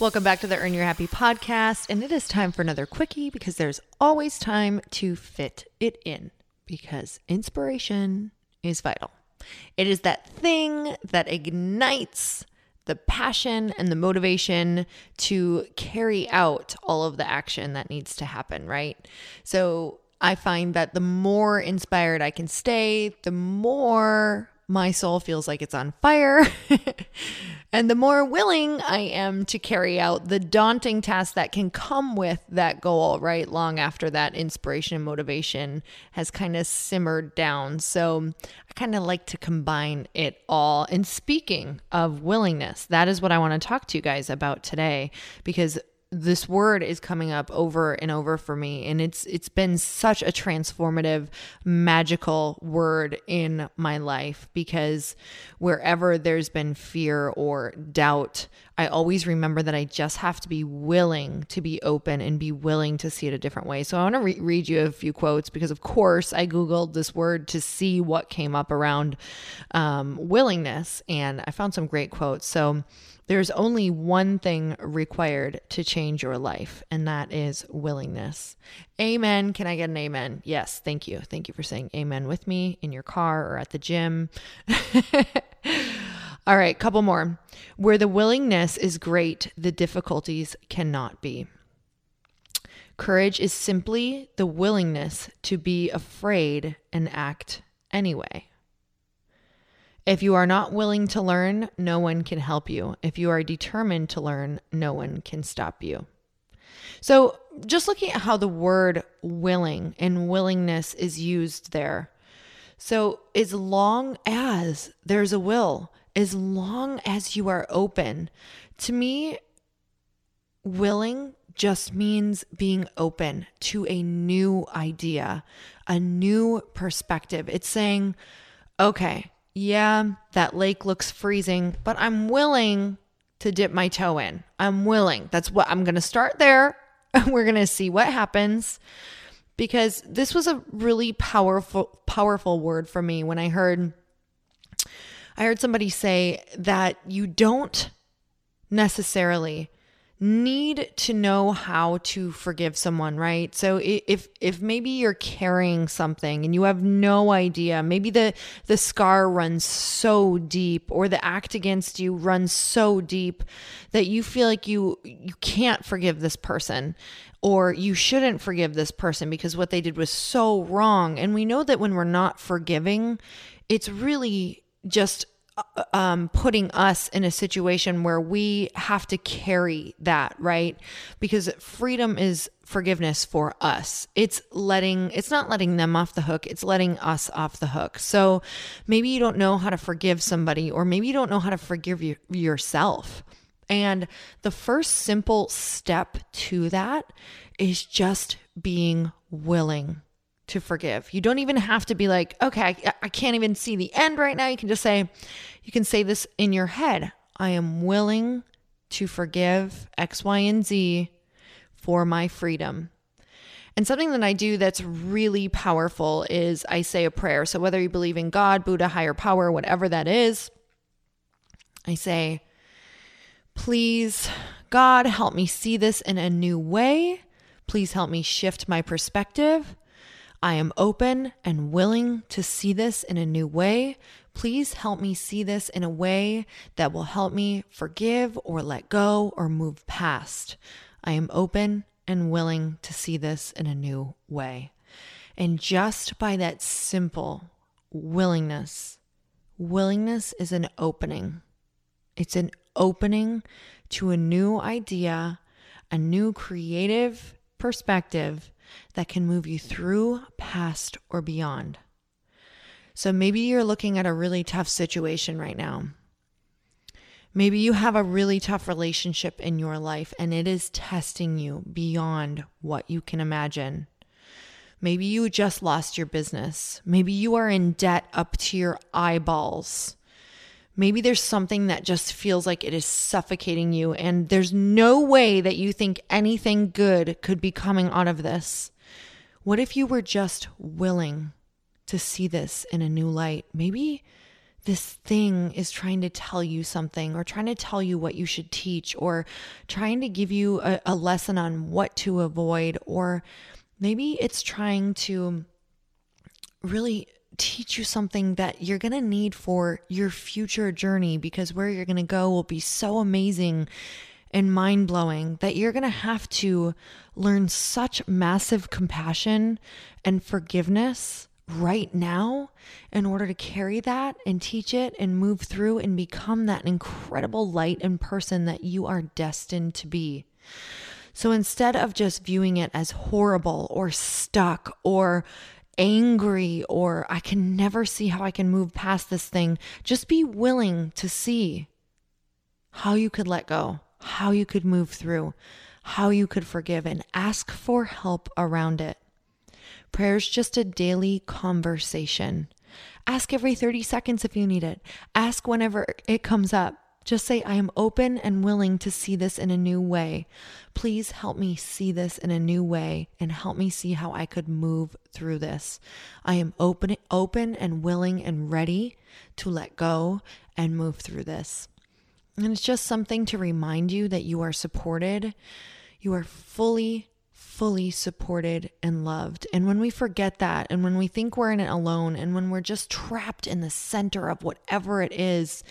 Welcome back to the Earn Your Happy podcast. And it is time for another quickie because there's always time to fit it in because inspiration is vital. It is that thing that ignites the passion and the motivation to carry out all of the action that needs to happen, right? So I find that the more inspired I can stay, the more my soul feels like it's on fire. and the more willing I am to carry out the daunting tasks that can come with that goal, right? Long after that inspiration and motivation has kind of simmered down. So I kind of like to combine it all. And speaking of willingness, that is what I want to talk to you guys about today because this word is coming up over and over for me and it's it's been such a transformative magical word in my life because wherever there's been fear or doubt I always remember that I just have to be willing to be open and be willing to see it a different way. So I want to re- read you a few quotes because, of course, I Googled this word to see what came up around um, willingness, and I found some great quotes. So there's only one thing required to change your life, and that is willingness. Amen. Can I get an amen? Yes. Thank you. Thank you for saying amen with me in your car or at the gym. All right, couple more. Where the willingness is great, the difficulties cannot be. Courage is simply the willingness to be afraid and act anyway. If you are not willing to learn, no one can help you. If you are determined to learn, no one can stop you. So, just looking at how the word willing and willingness is used there. So, as long as there's a will, as long as you are open. To me, willing just means being open to a new idea, a new perspective. It's saying, okay, yeah, that lake looks freezing, but I'm willing to dip my toe in. I'm willing. That's what I'm going to start there. We're going to see what happens because this was a really powerful powerful word for me when I heard I heard somebody say that you don't necessarily need to know how to forgive someone, right? So if if maybe you're carrying something and you have no idea, maybe the the scar runs so deep or the act against you runs so deep that you feel like you you can't forgive this person or you shouldn't forgive this person because what they did was so wrong. And we know that when we're not forgiving, it's really just uh, um, putting us in a situation where we have to carry that, right? Because freedom is forgiveness for us. It's letting, it's not letting them off the hook, it's letting us off the hook. So maybe you don't know how to forgive somebody, or maybe you don't know how to forgive you, yourself. And the first simple step to that is just being willing to forgive. You don't even have to be like, okay, I, I can't even see the end right now. You can just say, you can say this in your head I am willing to forgive X, Y, and Z for my freedom. And something that I do that's really powerful is I say a prayer. So whether you believe in God, Buddha, higher power, whatever that is, I say, Please, God, help me see this in a new way. Please help me shift my perspective. I am open and willing to see this in a new way. Please help me see this in a way that will help me forgive or let go or move past. I am open and willing to see this in a new way. And just by that simple willingness, willingness is an opening. It's an opening to a new idea, a new creative perspective that can move you through, past, or beyond. So maybe you're looking at a really tough situation right now. Maybe you have a really tough relationship in your life and it is testing you beyond what you can imagine. Maybe you just lost your business. Maybe you are in debt up to your eyeballs. Maybe there's something that just feels like it is suffocating you, and there's no way that you think anything good could be coming out of this. What if you were just willing to see this in a new light? Maybe this thing is trying to tell you something, or trying to tell you what you should teach, or trying to give you a, a lesson on what to avoid, or maybe it's trying to really teach you something that you're going to need for your future journey because where you're going to go will be so amazing and mind blowing that you're going to have to learn such massive compassion and forgiveness right now in order to carry that and teach it and move through and become that incredible light and person that you are destined to be. So instead of just viewing it as horrible or stuck or angry or I can never see how I can move past this thing. Just be willing to see how you could let go, how you could move through, how you could forgive, and ask for help around it. Prayer is just a daily conversation. Ask every 30 seconds if you need it. Ask whenever it comes up. Just say, I am open and willing to see this in a new way. Please help me see this in a new way and help me see how I could move through this. I am open, open and willing and ready to let go and move through this. And it's just something to remind you that you are supported. You are fully fully supported and loved. And when we forget that, and when we think we're in it alone, and when we're just trapped in the center of whatever it is,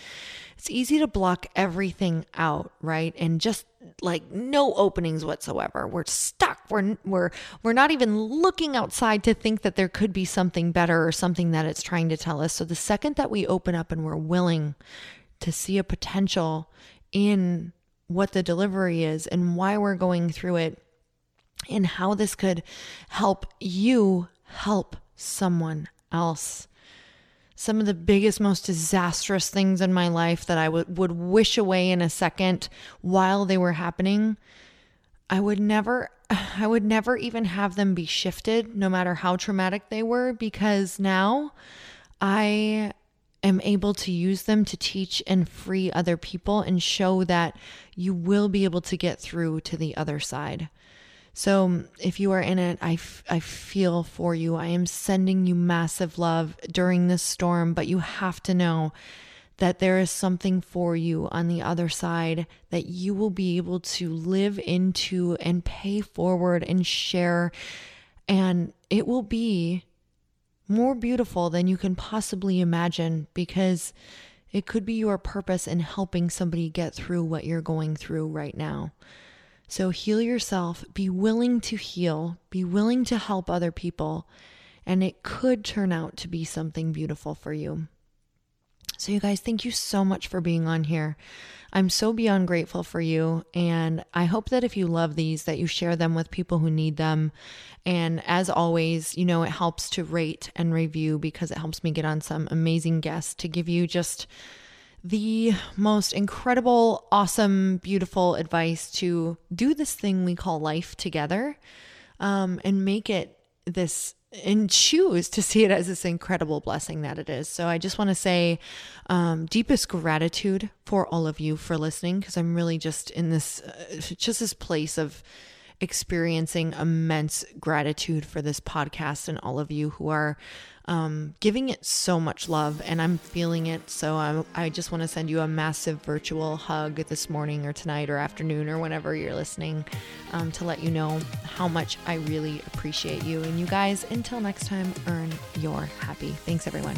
it's easy to block everything out, right? And just like no openings whatsoever. We're stuck. We're we're we're not even looking outside to think that there could be something better or something that it's trying to tell us. So the second that we open up and we're willing to see a potential in what the delivery is and why we're going through it, and how this could help you help someone else. Some of the biggest, most disastrous things in my life that I w- would wish away in a second while they were happening, I would never, I would never even have them be shifted, no matter how traumatic they were, because now I am able to use them to teach and free other people and show that you will be able to get through to the other side. So um, if you are in it, I, f- I feel for you. I am sending you massive love during this storm, but you have to know that there is something for you on the other side that you will be able to live into and pay forward and share. And it will be more beautiful than you can possibly imagine because it could be your purpose in helping somebody get through what you're going through right now. So heal yourself, be willing to heal, be willing to help other people, and it could turn out to be something beautiful for you. So, you guys, thank you so much for being on here. I'm so beyond grateful for you. And I hope that if you love these, that you share them with people who need them. And as always, you know, it helps to rate and review because it helps me get on some amazing guests to give you just the most incredible, awesome, beautiful advice to do this thing we call life together um, and make it this and choose to see it as this incredible blessing that it is. So I just want to say um, deepest gratitude for all of you for listening because I'm really just in this uh, just this place of experiencing immense gratitude for this podcast and all of you who are um, giving it so much love, and I'm feeling it. So I'm, I just want to send you a massive virtual hug this morning or tonight or afternoon or whenever you're listening um, to let you know how much I really appreciate you. And you guys, until next time, earn your happy. Thanks, everyone.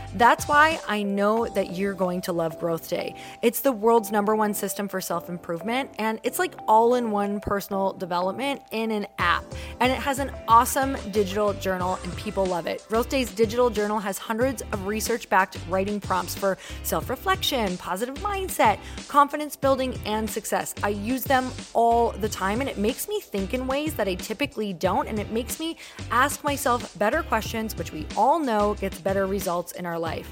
That's why I know that you're going to love Growth Day. It's the world's number one system for self improvement, and it's like all in one personal development in an app. And it has an awesome digital journal, and people love it. Growth Day's digital journal has hundreds of research backed writing prompts for self reflection, positive mindset, confidence building, and success. I use them all the time, and it makes me think in ways that I typically don't, and it makes me ask myself better questions, which we all know gets better results in our life.